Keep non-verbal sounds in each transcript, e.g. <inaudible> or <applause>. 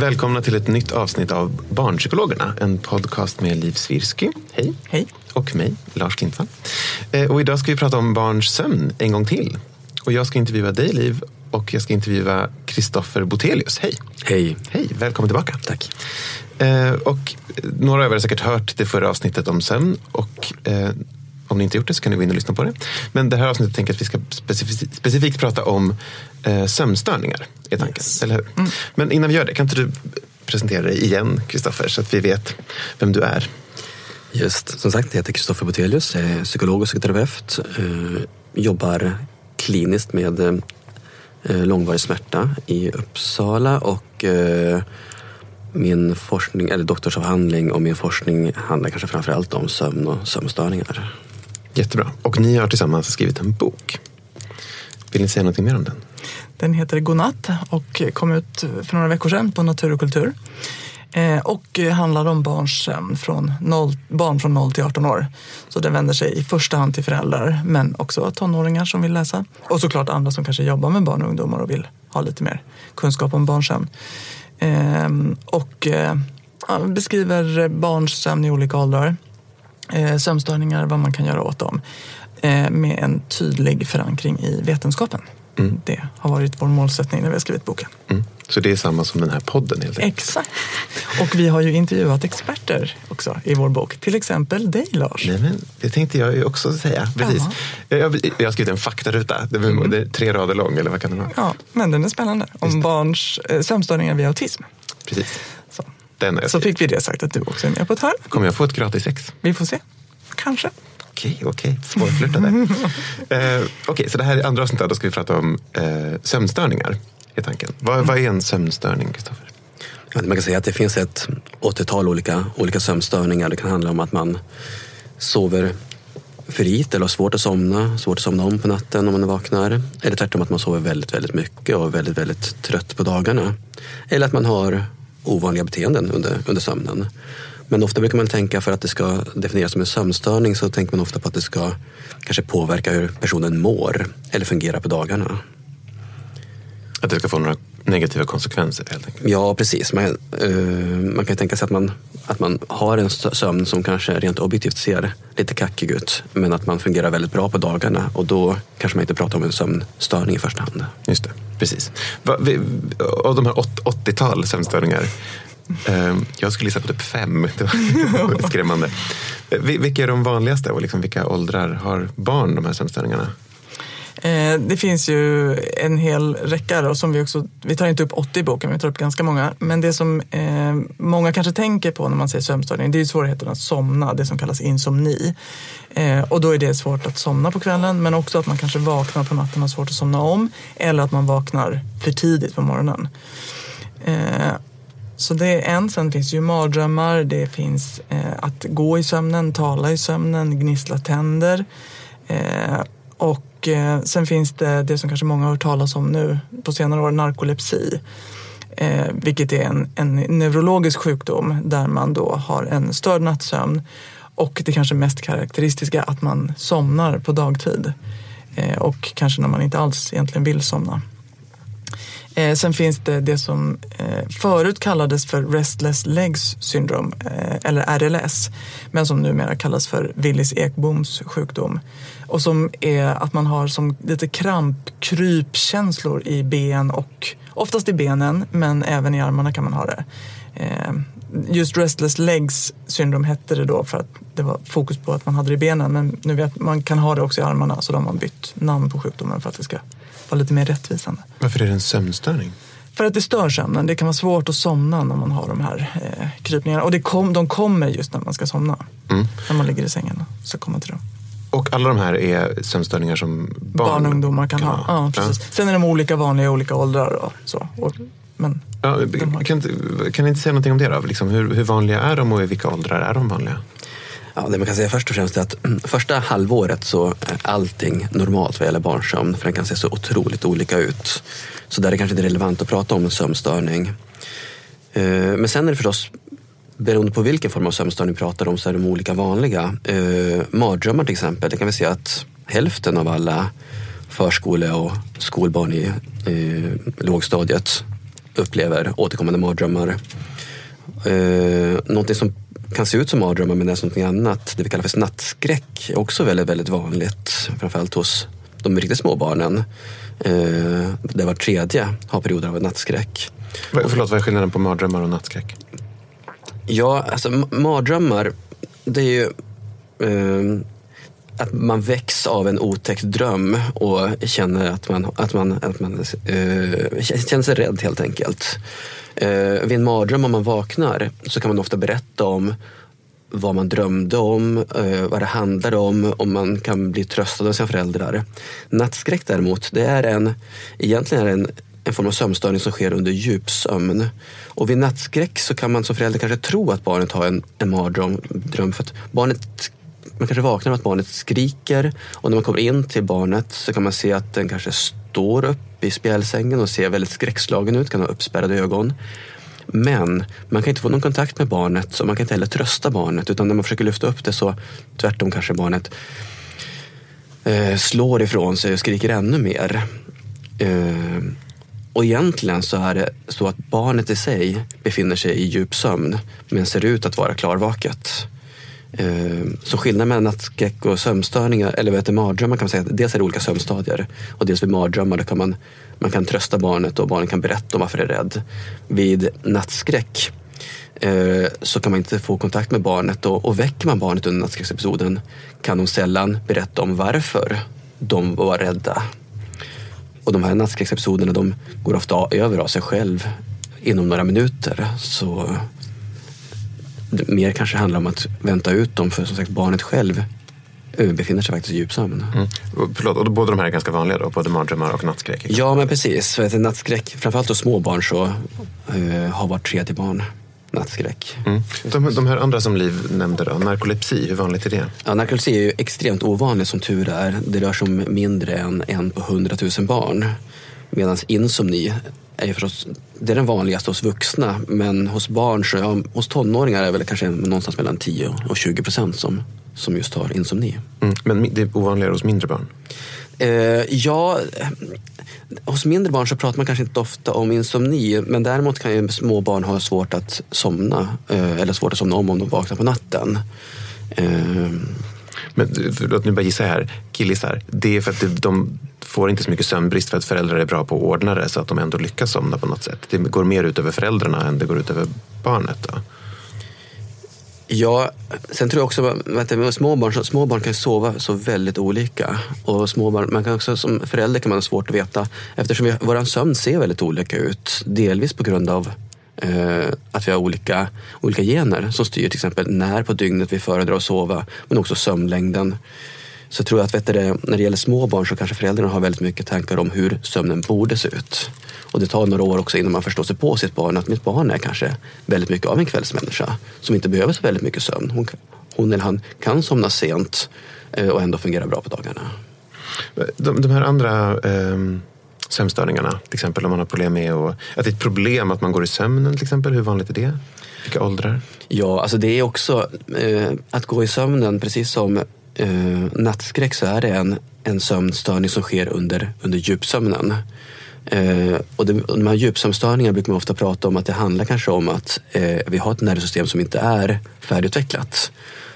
Välkomna till ett nytt avsnitt av Barnpsykologerna, en podcast med Liv Svirsky. Hej. Hej. Och mig, Lars Klintvall. Eh, Och idag ska vi prata om barns sömn en gång till. Och jag ska intervjua dig, Liv, och jag ska intervjua Kristoffer Botelius. Hej. Hej. Hej, välkommen tillbaka. Tack. Eh, och några av er har säkert hört det förra avsnittet om sömn. Och eh, om ni inte gjort det så kan ni gå in och lyssna på det. Men det här avsnittet tänker jag att vi ska specifikt, specifikt prata om eh, sömnstörningar. Är tanken, Yes. eller hur? Men innan vi gör det, kan inte du presentera dig igen, Kristoffer, så att vi vet vem du är? Just, som sagt, jag heter Kristoffer Botelius, jag är psykolog och psykoterapeut. Eh, jobbar kliniskt med eh, långvarig smärta i Uppsala och eh, min forskning, eller doktorsavhandling och min forskning handlar kanske framför allt om sömn och sömnstörningar. Jättebra. Och ni har tillsammans skrivit en bok. Vill ni säga någonting mer om den? Den heter Godnatt och kom ut för några veckor sedan på Natur och kultur. Eh, och handlar om barns sömn från 0, barn från 0 till 18 år. Så den vänder sig i första hand till föräldrar men också tonåringar som vill läsa. Och såklart andra som kanske jobbar med barn och ungdomar och vill ha lite mer kunskap om barns sömn. Ehm, och eh, beskriver barns sömn i olika åldrar. Eh, sömnstörningar, vad man kan göra åt dem. Med en tydlig förankring i vetenskapen. Det har varit vår målsättning när vi har skrivit boken. Mm. Så det är samma som den här podden helt enkelt? Exakt. Och vi har ju intervjuat experter också i vår bok. Till exempel dig Lars. Nej, men det tänkte jag ju också säga. Precis. Jag, jag har skrivit en faktaruta. Det är, det är tre rader lång, eller vad kan det vara? Ja, men den är spännande. Om barns eh, sömnstörningar vid autism. Precis. Så. Den Så fick vi det sagt att du också är med på ett hörn. Kommer jag få ett gratis ex? Vi får se. Kanske. Okej, okej. Svårflörtade. <laughs> eh, okej, så det här är andra avsnittet. Då ska vi prata om eh, sömnstörningar. Är tanken. Vad, vad är en sömnstörning, Kristoffer? Man kan säga att det finns ett 80-tal olika, olika sömnstörningar. Det kan handla om att man sover för lite eller har svårt att somna, svårt att somna om på natten om man vaknar. Eller tvärtom att man sover väldigt, väldigt mycket och är väldigt, väldigt trött på dagarna. Eller att man har ovanliga beteenden under, under sömnen. Men ofta brukar man tänka för att det ska definieras som en sömnstörning så tänker man ofta på att det ska kanske påverka hur personen mår eller fungerar på dagarna. Att det ska få några negativa konsekvenser helt enkelt. Ja, precis. Man, eh, man kan tänka sig att man, att man har en sö- sömn som kanske rent objektivt ser lite kackig ut. Men att man fungerar väldigt bra på dagarna och då kanske man inte pratar om en sömnstörning i första hand. Just det, precis. Va, vi, av de här åt- 80-tal sömnstörningar. Ehm, jag skulle gissa på typ fem. <laughs> Det var skrämmande. Vilka är de vanligaste och liksom vilka åldrar har barn de här sömnstörningarna? Eh, det finns ju en hel räcka då, som vi också, vi tar inte upp 80 i boken, men vi tar upp ganska många. Men det som eh, många kanske tänker på när man säger sömnstörning, det är ju svårigheten att somna, det som kallas insomni. Eh, och då är det svårt att somna på kvällen, men också att man kanske vaknar på natten och har svårt att somna om. Eller att man vaknar för tidigt på morgonen. Eh, så det är en. Sen finns ju mardrömmar, det finns eh, att gå i sömnen, tala i sömnen, gnissla tänder. Eh, och eh, sen finns det det som kanske många har hört talas om nu på senare år, narkolepsi. Eh, vilket är en, en neurologisk sjukdom där man då har en störd nattsömn Och det kanske mest karaktäristiska att man somnar på dagtid. Eh, och kanske när man inte alls egentligen vill somna. Eh, sen finns det det som eh, förut kallades för Restless Legs syndrom, eh, eller RLS, men som numera kallas för Willis Ekboms sjukdom. Och som är att man har som lite krampkrypkänslor i ben och oftast i benen, men även i armarna kan man ha det. Eh, just Restless Legs syndrom hette det då för att det var fokus på att man hade det i benen, men nu vet man kan ha det också i armarna, så då har man bytt namn på sjukdomen för att det ska vara lite mer rättvisande. Varför är det en sömnstörning? För att det stör sömnen. Det kan vara svårt att somna när man har de här eh, krypningarna. Och det kom, de kommer just när man ska somna. Mm. När man ligger i sängen. Så kommer till dem. Och alla de här är sömnstörningar som barn, Barn och ungdomar kan, ha. Ja, precis. Sen är de olika vanliga i olika åldrar. Och så. Och, men Ja, kan, kan ni inte säga någonting om det då? Liksom, hur, hur vanliga är de och i vilka åldrar är de vanliga? Ja, det man kan säga först och främst är att mm, första halvåret så är allting normalt vad gäller barnsömn för den kan se så otroligt olika ut. Så där är det kanske inte relevant att prata om en sömnstörning. Eh, men sen är det förstås beroende på vilken form av sömnstörning vi pratar om så är de olika vanliga. Eh, mardrömmar till exempel, det kan vi se att hälften av alla förskole och skolbarn i lågstadiet upplever återkommande mardrömmar. Eh, någonting som kan se ut som mardrömmar men är någonting annat, det vi kallar för nattskräck, är också väldigt, väldigt vanligt. Framförallt hos de riktigt små barnen. Eh, där var tredje har perioder av nattskräck. Va- Förlåt, vad är skillnaden på mardrömmar och nattskräck? Ja, alltså mardrömmar, det är ju eh, att man väcks av en otäck dröm och känner att man, att man, att man uh, känner sig rädd helt enkelt. Uh, vid en mardröm om man vaknar så kan man ofta berätta om vad man drömde om, eh, vad det handlade om och man kan bli tröstad av sina föräldrar. Nattskräck däremot, det är en, egentligen är det en, en form av sömnstörning som sker under djupsömn. Och vid nattskräck så kan man som förälder kanske tro att barnet har en, en mardröm för att barnet man kanske vaknar av att barnet skriker och när man kommer in till barnet så kan man se att den kanske står upp i spjälsängen och ser väldigt skräckslagen ut, kan ha uppspärrade ögon. Men man kan inte få någon kontakt med barnet och man kan inte heller trösta barnet utan när man försöker lyfta upp det så tvärtom kanske barnet eh, slår ifrån sig och skriker ännu mer. Eh, och egentligen så är det så att barnet i sig befinner sig i djup sömn men ser ut att vara klarvaket. Eh, så skillnaden mellan nattskräck och sömnstörningar, eller vad heter mardrömmar kan man säga dels är det olika sömnstadier och dels vid mardrömmar då kan man, man kan trösta barnet och barnet kan berätta om varför det är rädd. Vid nattskräck eh, så kan man inte få kontakt med barnet och, och väcker man barnet under nattskräcksepisoden kan de sällan berätta om varför de var rädda. Och de här nattskräcksepisoderna de går ofta över av sig själv inom några minuter. Så det mer kanske handlar om att vänta ut dem för som sagt barnet själv eh, befinner sig faktiskt i djupsömn. Mm. Och, förlåt, och båda de här är ganska vanliga då? Både mardrömmar och nattskräck? Ja men precis, för att nattskräck, framförallt hos små barn så eh, har vart tredje barn nattskräck. Mm. De, de här andra som Liv nämnde då, narkolepsi, hur vanligt är det? Ja, narkolepsi är ju extremt ovanligt som tur är. Det rör sig om mindre än en på hundratusen barn. Medan insomni är ju förstås, det är den vanligaste hos vuxna. Men hos barn, så, ja, hos tonåringar är det väl kanske någonstans mellan 10 och 20 procent som, som just har insomni. Mm. Men det är ovanligare hos mindre barn? Eh, ja, hos mindre barn så pratar man kanske inte ofta om insomni. Men däremot kan ju små barn ha svårt att somna. Eh, eller svårt att somna om om de vaknar på natten. Eh, Men låt nu bara gissa här, killisar. Det är för att de får inte så mycket sömnbrist för att föräldrar är bra på att ordna det så att de ändå lyckas somna på något sätt. Det går mer ut över föräldrarna än det går ut över barnet. Då. Ja, sen tror jag också att med små barn, kan sova så väldigt olika. Och småbarn, man kan också, som förälder kan man ha svårt att veta eftersom vi, vår sömn ser väldigt olika ut. Delvis på grund av eh, att vi har olika, olika gener som styr till exempel när på dygnet vi föredrar att sova men också sömnlängden. Så tror jag att vet du, när det gäller små barn så kanske föräldrarna har väldigt mycket tankar om hur sömnen borde se ut. Och det tar några år också innan man förstår sig på sitt barn att mitt barn är kanske väldigt mycket av en kvällsmänniska som inte behöver så väldigt mycket sömn. Hon, hon eller han kan somna sent eh, och ändå fungera bra på dagarna. De, de här andra ehm, sömnstörningarna? Till exempel om man har problem med att, att det är ett problem att man går i sömnen till exempel. Hur vanligt är det? Vilka åldrar? Ja, alltså det är också eh, att gå i sömnen, precis som eh, nattskräck så är det en, en sömnstörning som sker under, under djupsömnen. Eh, och det, de här djupsömnstörningarna brukar man ofta prata om att det handlar kanske om att eh, vi har ett nervsystem som inte är färdigutvecklat.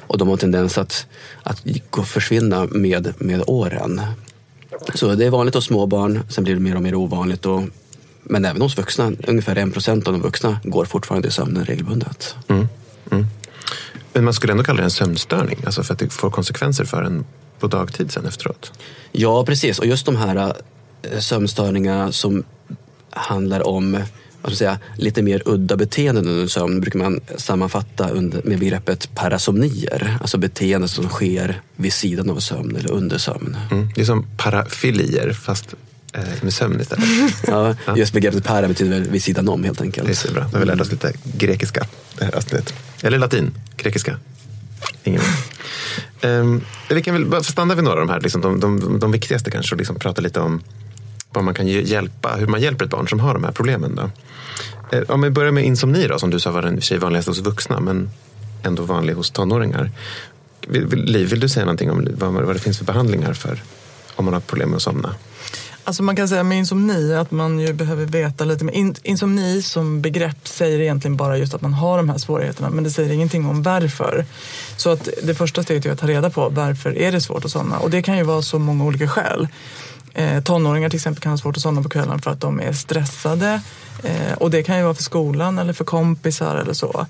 Och de har tendens att, att försvinna med, med åren. Så det är vanligt hos småbarn, sen blir det mer och mer ovanligt. Och, men även hos vuxna, ungefär en procent av de vuxna går fortfarande i sömnen regelbundet. Mm. Mm. Men man skulle ändå kalla det en sömnstörning, alltså för att det får konsekvenser för en på dagtid sen efteråt? Ja, precis. Och just de här äh, sömnstörningarna som handlar om vad säga, lite mer udda beteenden under sömn brukar man sammanfatta under, med begreppet parasomnier. Alltså beteenden som sker vid sidan av sömn eller under sömn. Mm. Det är som parafilier fast eh, med sömn istället. <laughs> ja, just begreppet para betyder vid sidan om helt enkelt. Det är bra. Då har vi lärt oss lite grekiska det här avsnittet. Eller latin, grekiska. Ingen um, Vi kan väl bara stanna vid några av de här, liksom, de, de, de viktigaste kanske och liksom prata lite om vad man kan hjälpa, hur man hjälper ett barn som har de här problemen. Då. Eh, om vi börjar med insomni då, som du sa var den vanligaste hos vuxna men ändå vanlig hos tonåringar. Liv, vill du säga någonting om vad, vad det finns för behandlingar för om man har problem med att somna? Alltså man kan säga med insomni att man ju behöver veta lite mer. insomni som begrepp säger egentligen bara just att man har de här svårigheterna men det säger ingenting om varför. Så att det första steget är att ta reda på varför är det svårt att somna och det kan ju vara så många olika skäl. Eh, tonåringar till exempel kan ha svårt att somna på kvällen för att de är stressade. Eh, och det kan ju vara för skolan eller för kompisar eller så.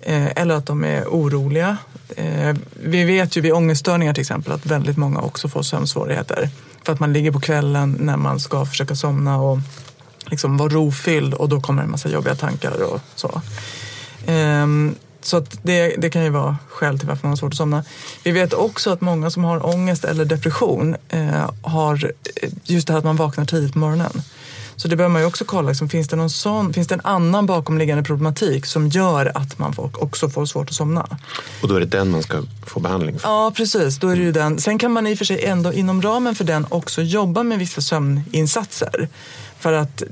Eh, eller att de är oroliga. Eh, vi vet ju vid ångeststörningar till exempel att väldigt många också får sömnsvårigheter. För att man ligger på kvällen när man ska försöka somna och liksom vara rofylld och då kommer en massa jobbiga tankar och så. Ehm, så att det, det kan ju vara skäl till varför man har svårt att somna. Vi vet också att många som har ångest eller depression eh, har eh, just det här att man vaknar tidigt på morgonen. Så det behöver man ju också kolla, liksom, finns, det någon sån, finns det en annan bakomliggande problematik som gör att man också får svårt att somna? Och då är det den man ska få behandling för? Ja, precis. Då är det ju den. Sen kan man i och för sig ändå inom ramen för den också jobba med vissa sömninsatser. För att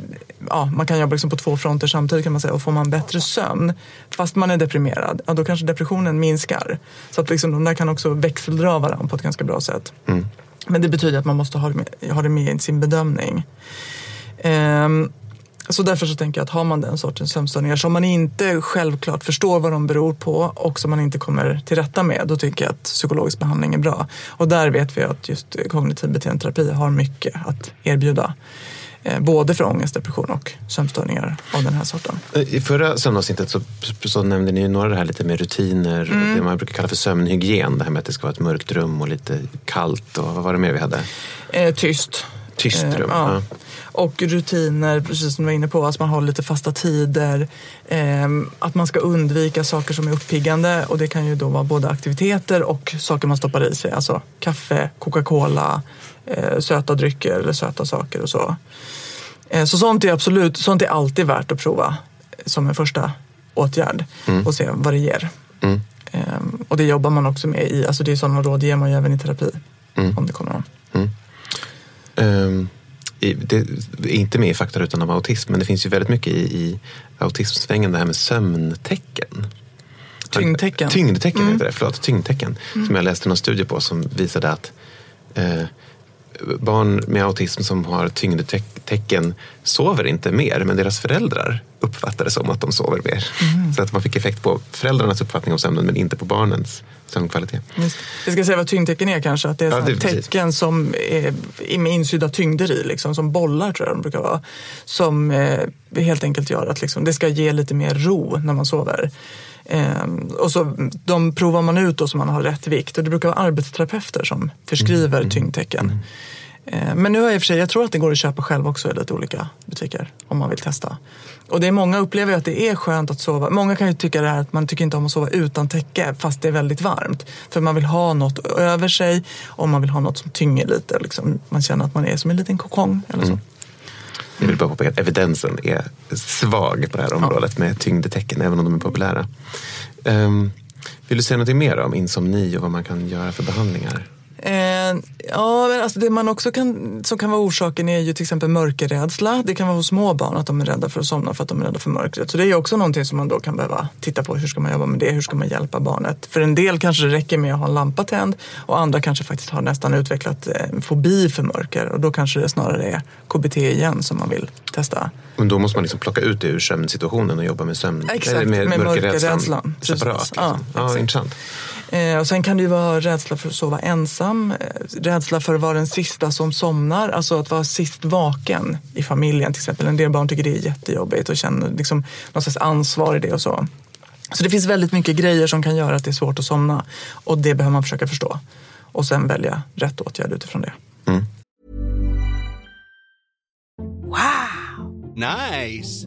ja, man kan jobba liksom på två fronter samtidigt kan man säga. Och får man bättre sömn fast man är deprimerad, ja, då kanske depressionen minskar. Så att liksom, de där kan också växeldra varandra på ett ganska bra sätt. Mm. Men det betyder att man måste ha det med, ha det med i sin bedömning. Ehm, så därför så tänker jag att har man den sortens sömnstörningar som man inte självklart förstår vad de beror på och som man inte kommer till rätta med, då tycker jag att psykologisk behandling är bra. Och där vet vi att just kognitiv beteendeterapi har mycket att erbjuda. Eh, både för ångest, depression och sömnstörningar av den här sorten. Eh, I förra sömnavsnittet så, så nämnde ni några det här lite med rutiner mm. och det man brukar kalla för sömnhygien. Det här med att det ska vara ett mörkt rum och lite kallt och vad var det mer vi hade? Eh, tyst. Tyst rum. Eh, ja. Ja. Och rutiner, precis som du var inne på, att man har lite fasta tider. Eh, att man ska undvika saker som är uppiggande och det kan ju då vara både aktiviteter och saker man stoppar i sig. Alltså kaffe, Coca-Cola, eh, söta drycker eller söta saker och så. Eh, så sånt är absolut, sånt är alltid värt att prova som en första åtgärd mm. och se vad det ger. Mm. Ehm, och det jobbar man också med i, alltså det är sådana råd ger man ju även i terapi mm. om det kommer någon. Um det är inte med i faktarutan om autism, men det finns ju väldigt mycket i, i autismsvängen det här med sömntecken. Tyngdtecken. Tyngdtecken mm. heter det, förlåt. Tyngdtecken. Mm. Som jag läste någon studie på som visade att eh, barn med autism som har tyngdtecken sover inte mer, men deras föräldrar uppfattar det som att de sover mer. Mm. Så att man fick effekt på föräldrarnas uppfattning om sömnen, men inte på barnens sömnkvalitet. Jag ska säga vad tyngdtecken är kanske, att det är, ja, det är tecken som är med insydda tyngder i, liksom, som bollar tror jag de brukar vara. Som eh, helt enkelt gör att liksom, det ska ge lite mer ro när man sover. Ehm, och så, de provar man ut då så man har rätt vikt och det brukar vara arbetsterapeuter som förskriver mm. tyngdtecken. Mm. Ehm, men nu har jag i och för sig, jag tror att det går att köpa själv också i lite olika butiker om man vill testa. Och det är många upplever att det är skönt att sova. Många kan ju tycka det här att man tycker inte om att sova utan täcke fast det är väldigt varmt. För man vill ha något över sig och man vill ha något som tynger lite. Liksom. Man känner att man är som en liten kokong eller så. Mm. Jag vill bara påpeka att evidensen är svag på det här området med tyngdtecken, även om de är populära. Um, vill du säga något mer om insomni och vad man kan göra för behandlingar? Eh, ja, men alltså det man också kan, som kan vara orsaken är ju till exempel mörkerrädsla. Det kan vara hos små barn att de är rädda för att somna för att de är rädda för mörkret. Så det är också någonting som man då kan behöva titta på. Hur ska man jobba med det? Hur ska man hjälpa barnet? För en del kanske det räcker med att ha en lampa tänd och andra kanske faktiskt har nästan utvecklat eh, fobi för mörker och då kanske det snarare är KBT igen som man vill testa. Men då måste man liksom plocka ut det ur sömnsituationen och jobba med sömn. Exakt, eller med mörkerrädslan mörkerrädslan. Separat. Liksom. Ja, Ja, intressant. Eh, och sen kan det ju vara rädsla för att sova ensam, eh, rädsla för att vara den sista som somnar, alltså att vara sist vaken i familjen till exempel. En del barn tycker det är jättejobbigt och känner liksom någon slags ansvar i det och så. Så det finns väldigt mycket grejer som kan göra att det är svårt att somna och det behöver man försöka förstå. Och sen välja rätt åtgärd utifrån det. Nice.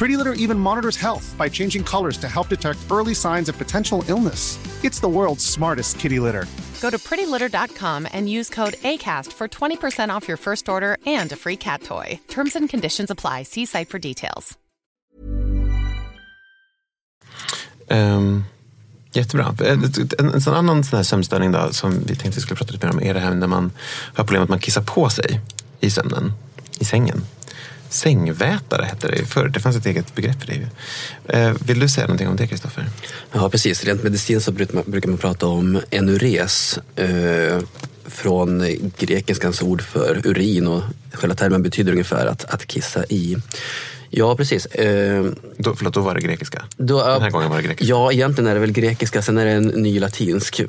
Pretty Litter even monitors health by changing colors to help detect early signs of potential illness. It's the world's smartest kitty litter. Go to prettylitter.com and use code ACAST for 20% off your first order and a free cat toy. Terms and conditions apply. See site for details. Ehm, jättebra. En, en, en annan sån här sömnstörning då, som vi tänkte vi skulle prata lite mer om är det här när man har problem att man kissar på sig i sömnen, i sängen. Sängvätare hette det förr. Det fanns ett eget begrepp för det. Eh, vill du säga någonting om det, Kristoffer? Ja, precis. Rent medicinskt så brukar man, brukar man prata om enures. Eh, från grekiskans ord för urin och själva termen betyder ungefär att, att kissa i. Ja, precis. Eh, Då, förlåt, då var det grekiska. då, Den här gången var det grekiska. Ja, egentligen är det väl grekiska. Sen är det en ny latinsk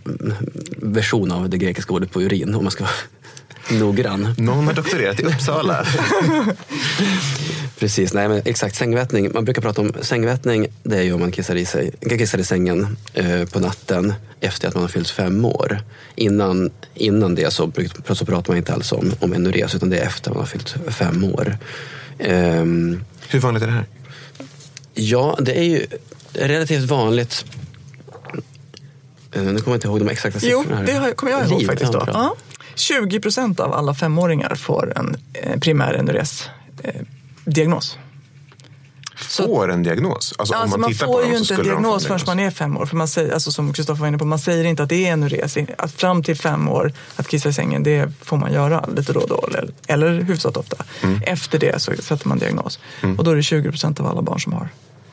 version av det grekiska ordet på urin om man ska vara noggrann. Någon har doktorerat i Uppsala. <laughs> Precis, nej men exakt sängvätning. Man brukar prata om sängvätning, det är ju om man kissar i, sig, kissar i sängen eh, på natten efter att man har fyllt fem år. Innan, innan det så, så pratar man inte alls om, om enures utan det är efter man har fyllt fem år. Ehm, Hur vanligt är det här? ja, det är ju relativt vanligt. Eh, nu kommer jag inte ihåg de exakta Jo, siffrorna. här. det kommer jag ihåg Liv, faktiskt. Då. Ja. 20 procent av alla femåringar får en eh, primär NRS-diagnos. Får en diagnos? Alltså, Alltså, om man, man tittar får ju inte en diagnos förrän man är fem år. För man säger, alltså, som Kristoffer var inne på, man säger inte att det är NRS. Att fram till fem år, att kissa i sängen, det får man göra lite då och då. Eller, eller hyfsat ofta. Mm. Efter det så sätter man diagnos. Och då är det 20 procent av alla barn som har.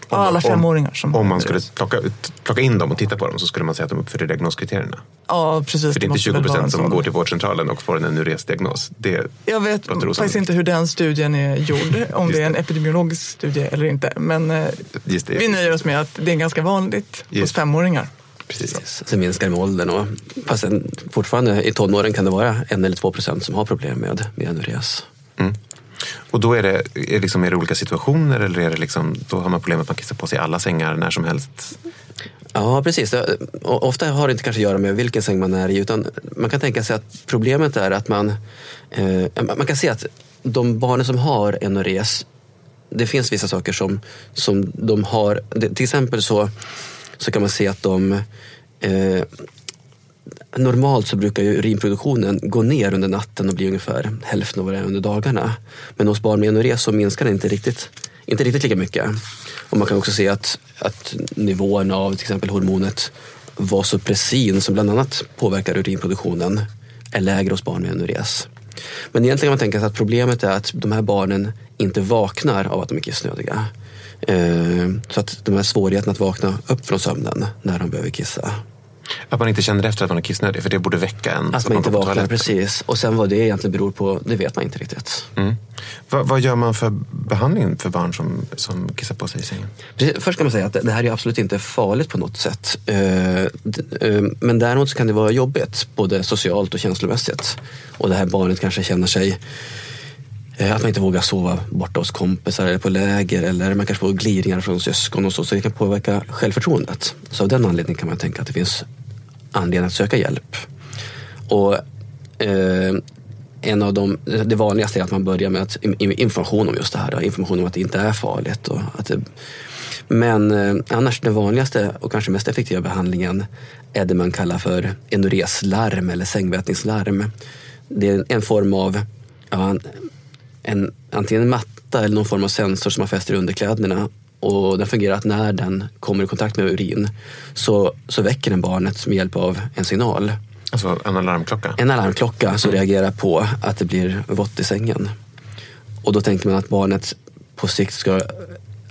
Om- alla femåringar som Om man skulle plocka, plocka in dem och titta på dem så skulle man säga att de uppfyller diagnoskriterierna. Ja, precis. För det är inte måste 20 väl vara en procent som går till vårdcentralen och får en NURES-diagnos. Det Jag vet faktiskt inte hur den studien är gjord, <laughs> om det är en epidemiologisk studie eller inte. Men eh, Just det. vi nöjer oss med att det är ganska vanligt hos Just. femåringar. Precis. Sen minskar det med åldern. Och, fast en, fortfarande i tonåren kan det vara en eller två procent som har problem med, med enures. Och då är det, är, liksom, är det olika situationer eller är det liksom, då har man problem att man kissar på sig i alla sängar när som helst? Ja, precis. Ofta har det inte kanske att göra med vilken säng man är i utan man kan tänka sig att problemet är att man, eh, man kan se att de barnen som har enores, det finns vissa saker som, som de har. Det, till exempel så, så kan man se att de eh, Normalt så brukar ju urinproduktionen gå ner under natten och bli ungefär hälften av vad det är under dagarna. Men hos barn med enores så minskar den inte riktigt inte riktigt lika mycket. Och man kan också se att, att nivån av till exempel hormonet vasopressin som bland annat påverkar urinproduktionen är lägre hos barn med enores. Men egentligen kan man tänka sig att problemet är att de här barnen inte vaknar av att de är kissnödiga. Eh, så att de här svårigheterna att vakna upp från sömnen när de behöver kissa. Att man inte känner efter att man är kissnödig, för det borde väcka en. Att man inte vaknar, precis. Och sen vad det egentligen beror på, det vet man inte riktigt. Mm. Vad, vad gör man för behandling för barn som, som kissar på sig i sängen? Precis, Först kan man säga att det här är absolut inte farligt på något sätt. Eh, eh, Men däremot så kan det vara jobbigt, både socialt och känslomässigt. Och det här barnet kanske känner sig eh, att man inte vågar sova borta hos kompisar eller på läger eller man kanske får glidningar från syskon och så. Så det kan påverka självförtroendet. Så av den anledningen kan man tänka att det finns anledning att söka hjälp. Och eh, en av de, det vanligaste är att man börjar med att, information om just det här. då. Information om att det inte är farligt. Och att det, men eh, annars den vanligaste och kanske mest effektiva behandlingen är det man kallar för enureslarm eller sängvätningslarm. Det är en form av ja, en, antingen en matta eller någon form av sensor som man fäster i underkläderna. Och den fungerar att när den kommer i kontakt med urin så, så väcker den barnet med hjälp av en signal. Alltså en alarmklocka? En alarmklocka som reagerar på att det blir vått i sängen. Och då tänker man att barnet på sikt ska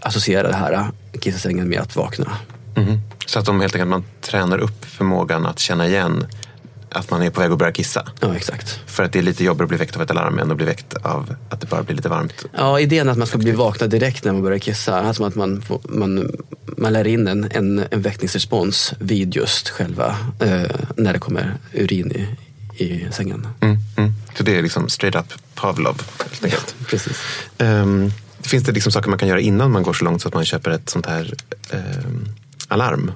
associera det här kissa sängen med att vakna. Mhm. Så att de helt enkelt man tränar upp förmågan att känna igen att man är på väg att börja kissa. Ja, exakt. För att det är lite jobbigare att bli väckt av ett alarm än att bli väckt av att det bara blir lite varmt. Ja, idén att man ska bli vakna direkt när man börjar kissa. Alltså att man, man, man lär in en, en, en väckningsrespons vid just själva eh, när det kommer urin i, i sängen. Mm, mm. Så det är liksom straight up Pavlov. Helt enkelt. Precis. Ehm, finns det liksom saker man kan göra innan man går så långt så att man köper ett sånt här ehm, alarm?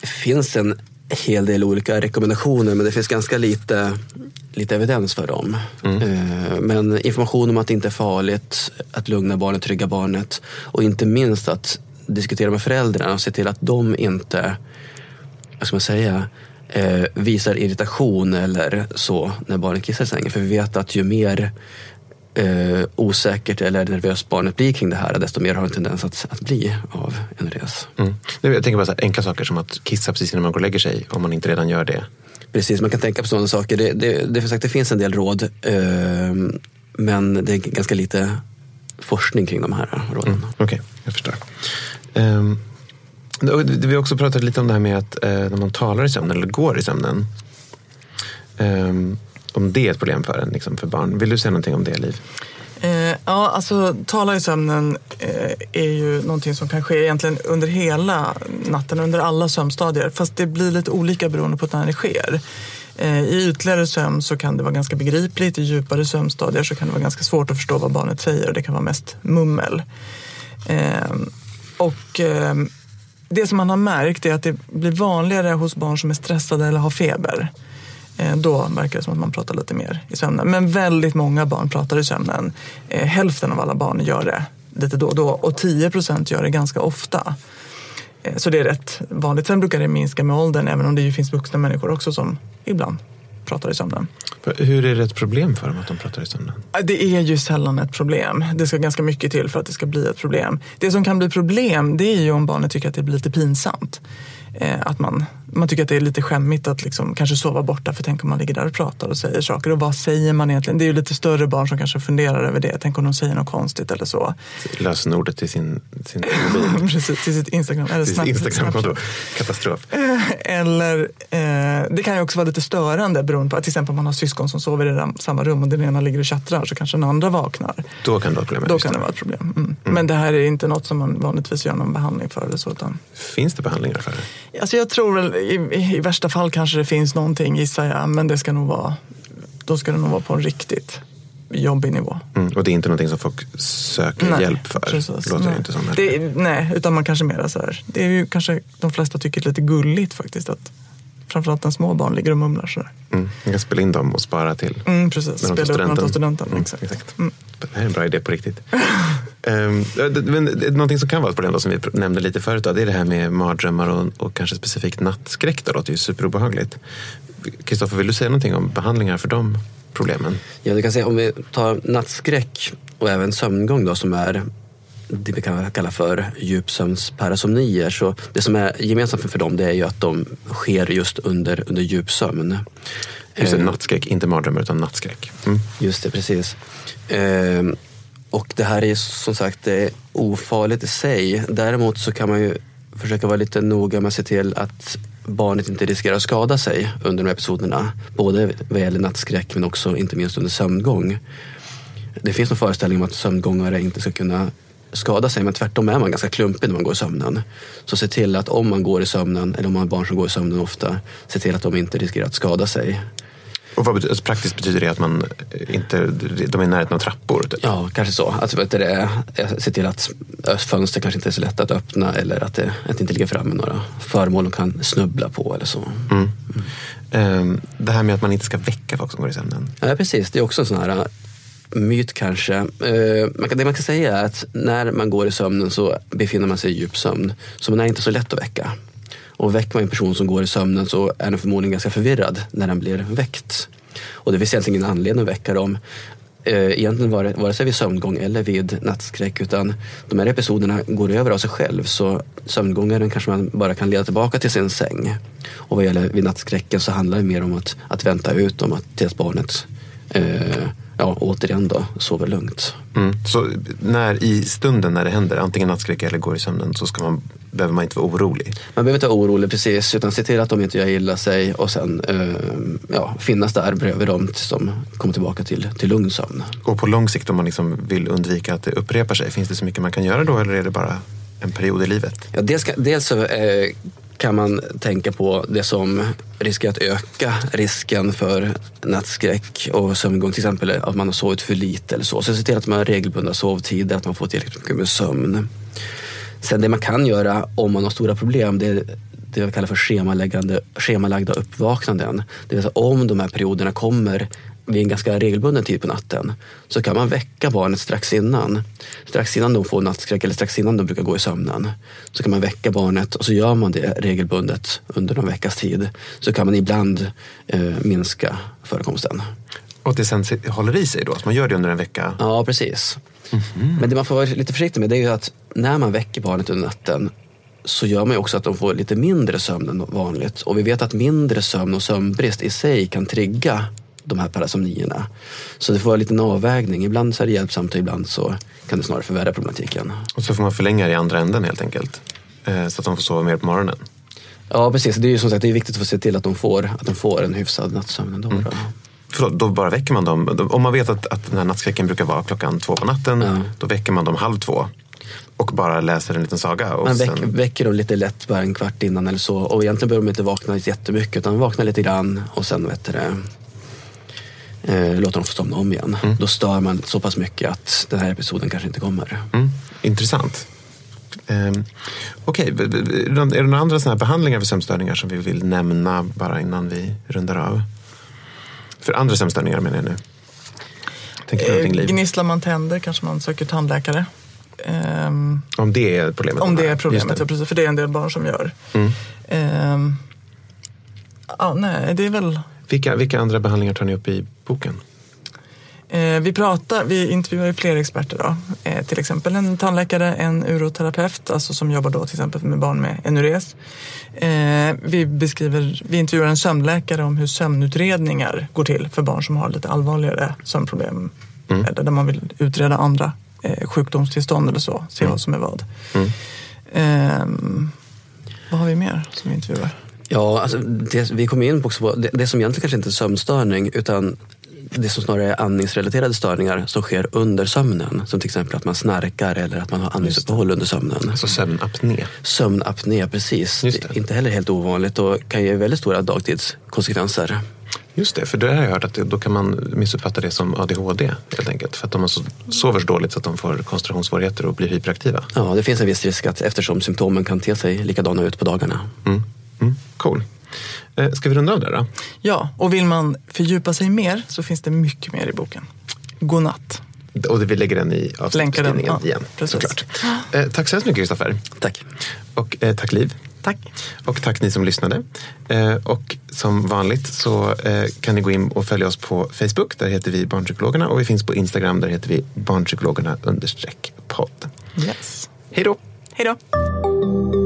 Det finns en hel del olika rekommendationer men det finns ganska lite, lite evidens för dem. Eh, Men information om att det inte är farligt, att lugna barnet, trygga barnet och inte minst att diskutera med föräldrarna och se till att de inte, vad ska man säga, eh, visar irritation eller så när barnet kissar i sängen. För vi vet att ju mer eh, osäkert eller nervöst barnet blir kring det här desto mer har det en tendens att, att bli av en res. Mm. Jag tänker bara så enkla saker som att kissa precis innan man går och lägger sig om man inte redan gör det. Precis, man kan tänka på sådana saker. Det, det, det, sagt, det finns en del råd eh, men det är ganska lite forskning kring de här råden. Okej, jag förstår. Um, vi har också pratat lite om det här med att eh, när man talar i sömnen eller går i sömnen. ehm, om det är ett problem för en, liksom för barn. Vill du säga någonting om det, Liv? Eh, ja, alltså tala i sömnen eh, är ju någonting som kan ske egentligen under hela natten, under alla sömnstadier. Fast det blir lite olika beroende på när det sker. Eh, I ytligare sömn så kan det vara ganska begripligt. I djupare sömnstadier så kan det vara ganska svårt att förstå vad barnet säger. Det kan vara mest mummel. Eh, och eh, det som man har märkt är att det blir vanligare hos barn som är stressade eller har feber. Eh, Då verkar det som att man pratar lite mer i sömnen. Men väldigt många barn pratar i sömnen. Eh, Hälften av alla barn gör det lite då och då och 10 procent gör det ganska ofta. Eh, Så det är rätt vanligt. Sen brukar det minska med åldern även om det ju finns vuxna människor också som ibland pratar i sömnen. Hur är det ett problem för dem att de pratar i sömnen? Det är ju sällan ett problem. Det ska ganska mycket till för att det ska bli ett problem. Det som kan bli problem det är ju om barnet tycker att det blir lite pinsamt. Eh, att man, man tycker att det är lite skämmigt att liksom kanske sova borta för tänk om man ligger där och pratar och säger saker. Och vad säger man egentligen? Det är ju lite större barn som kanske funderar över det. Tänk om de säger något konstigt eller så. Lösenordet till sin, sin <laughs> mobil. Precis, till sitt Instagram. Eller till Snap- Instagramkonto. Katastrof. Eller eh, det kan ju också vara lite störande beroende på att till exempel om man har syskon som sover i det- samma rum och den ena ligger och tjattrar så kanske den andra vaknar. Då kan det vara problem. Då kan det vara ett problem. Mm. Men det här är inte något som man vanligtvis gör någon behandling för. Eller så, utan, Finns det behandlingar för det? Alltså jag tror väl i, i värsta fall kanske det finns någonting gissar jag. Men det ska nog vara, då ska det nog vara på en riktigt jobbig nivå. Mm. Och det är inte någonting som folk söker Nej, hjälp för? precis. Låter nej. det inte som. Det, nej, utan man kanske mera så här. Det är ju kanske de flesta tycker lite gulligt faktiskt. Att framförallt när små barn ligger och mumlar sådär. Mm. Man kan spela in dem och spara till. Mm, precis, När de tar spela upp när de tar studenten. studenten. Mm, Exakt. exakt. Mm. Det här är en bra idé på riktigt. <laughs> um, men någonting som kan vara ett problem då, som vi nämnde lite förut. Då, det är det här med mardrömmar och, och kanske specifikt nattskräck. Det låter ju superobehagligt. Kristoffer, vill du säga någonting om behandlingar för de problemen? Ja, du kan säga om vi tar nattskräck och även sömngång då som är det vi kan kalla för djupsömnsparasomnier. Så det som är gemensamt för dem det är ju att de sker just under, under djupsömn. Just det, Eh, nattskräck, inte mardrömmar utan nattskräck. Mm. Just det, precis. Ehm, och det här är som sagt det är ofarligt i sig. Däremot så kan man ju försöka vara lite noga med att se till att barnet inte riskerar att skada sig under de här episoderna. Både vad gäller nattskräck men också inte minst under sömngång. Det finns en föreställning om att sömngångare inte ska kunna skada sig men tvärtom är man ganska klumpig när man går i sömnen. Så se till att om man går i sömnen eller om man har barn som går i sömnen ofta, se till att de inte riskerar att skada sig. Och vad betyder, praktiskt betyder det att man inte, de är i närheten av trappor? Typ. Ja, kanske så. Att vet du, det, är- se till att fönster kanske inte är så lätta att öppna eller att det, att det inte ligger framme några föremål de kan snubbla på eller så. Mm. Ehm, Det här med att man inte ska väcka folk som går i sömnen. Ja, precis. Det är också en sån här äh, myt kanske. Eh, kan- Det man kan säga är att när man går i sömnen så befinner man sig i djup sömn. Så man är inte så lätt att väcka. Och väcker man en person som går i sömnen så är den förmodligen ganska förvirrad när den blir väckt. Och det finns egentligen ingen anledning att väcka dem. Eh, egentligen vare, vare sig vid sömngång eller vid nattskräck utan de här episoderna går över av sig själv så sömngångaren kanske man bara kan leda tillbaka till sin säng. Och vad gäller vid nattskräcken så handlar det mer om att, att vänta ut dem att, barnet eh, ja, återigen då sover lugnt. Mm. Så när, i stunden när det händer, antingen nattskräck eller går i sömnen, så ska man, behöver man inte vara orolig. Man behöver inte vara orolig precis utan se till att de inte gör illa sig och sen eh, ja, finnas där bredvid dem tills de kommer tillbaka till, till lugn sömn. Och på lång sikt om man liksom vill undvika att det upprepar sig, finns det så mycket man kan göra då eller är det bara en period i livet? Ja, dels, dels så, eh, kan man tänka på det som riskerar att öka risken för nattskräck och sömngång. Till exempel att man har sovit för lite eller så. Så se till att man har regelbundna sovtider, att man får tillräckligt mycket med sömn. Sen det man kan göra om man har stora problem, det är det vi kallar för schemalagda uppvaknanden. Det vill säga om de här perioderna kommer vid en ganska regelbunden tid på natten så kan man väcka barnet strax innan. Strax innan de får nattskräck eller strax innan de brukar gå i sömnen. Så kan man väcka barnet och så gör man det regelbundet under någon veckas tid. Så kan man ibland eh, minska förekomsten. Och att det sen håller i sig då, att man gör det under en vecka? Ja, precis. Men det man får vara lite försiktig med det är ju att när man väcker barnet under natten så gör man också att de får lite mindre sömn än vanligt. Och vi vet att mindre sömn och sömnbrist i sig kan trigga de här parasomnierna. Så det får vara en liten avvägning. Ibland så är det hjälpsamt och ibland så kan det snarare förvärra problematiken. Och så får man förlänga det i andra änden helt enkelt. Eh, Så att de får sova mer på morgonen. Ja, precis. Det är ju som sagt det är viktigt att få se till att de får, att de får en hyfsad nattsömn ändå. då. Förlåt, då bara väcker man dem. Om man vet att, att den här nattskräcken brukar vara klockan två på natten, Ja. då väcker man dem halv två. Och bara läser en liten saga. Och Man väck, sen, väcker dem lite lätt bara en kvart innan eller så. Och egentligen behöver de inte vakna jättemycket utan vakna lite grann och sen vet du det, eh, låter dem få somna om igen. Då stör man så pass mycket att den här episoden kanske inte kommer. mm, intressant. Um, Okej, v- är det några andra såna här behandlingar för sömnstörningar som vi vill nämna bara innan vi rundar av? För andra sömnstörningar menar jag nu. Tänker Eh? Gnisslar man tänder kanske man söker tandläkare. Ehm, Om det är problemet? om det är problemet, det. ja, precis, för det är en del barn som gör. Mm. Ehm, ja, nej, det är väl... Vilka, vilka andra behandlingar tar ni upp i boken? Eh, vi pratar, vi intervjuar ju fler experter då. Eh, till exempel en tandläkare, en uroterapeut, alltså som jobbar då till exempel med barn med enures. Eh, vi, beskriver, vi intervjuar en sömnläkare om hur sömnutredningar går till för barn som har lite allvarligare sömnproblem. Eller där man vill utreda andra sjukdomstillstånd eller så, se vad som är vad. Ehm, vad har vi mer som vi intervjuar? Ja, alltså det, vi kom in på också på det, det som egentligen kanske inte är sömnstörning utan det som snarare är andningsrelaterade störningar som sker under sömnen. Som till exempel att man snarkar eller att man har andningsuppehåll under sömnen. Alltså sömnapné. Sömnapné, precis. Inte heller helt ovanligt och kan ge väldigt stora dagtidskonsekvenser. Just det, för det har jag hört att då kan man missuppfatta det som ADHD helt enkelt. För att de sover så dåligt så att de får koncentrationssvårigheter och blir hyperaktiva. Ja, det finns en viss risk att eftersom symptomen kan te sig likadana ut på dagarna. Mm. Mm. Cool. Eh, ska vi runda av där då? Ja, och vill man fördjupa sig mer så finns det mycket mer i boken. Godnatt. Och vi lägger den i avsnittsbeskrivningen ja, igen. precis. Såklart. Eh, tack så hemskt mycket Kristoffer. Tack. Och eh, tack Liv. Tack. Och tack ni som lyssnade. Eh, och som vanligt så eh, kan ni gå in och följa oss på Facebook. Där heter vi Barnpsykologerna. Och vi finns på Instagram. Där heter vi Barnpsykologerna understreck podd. Yes. Hej då! Hej då!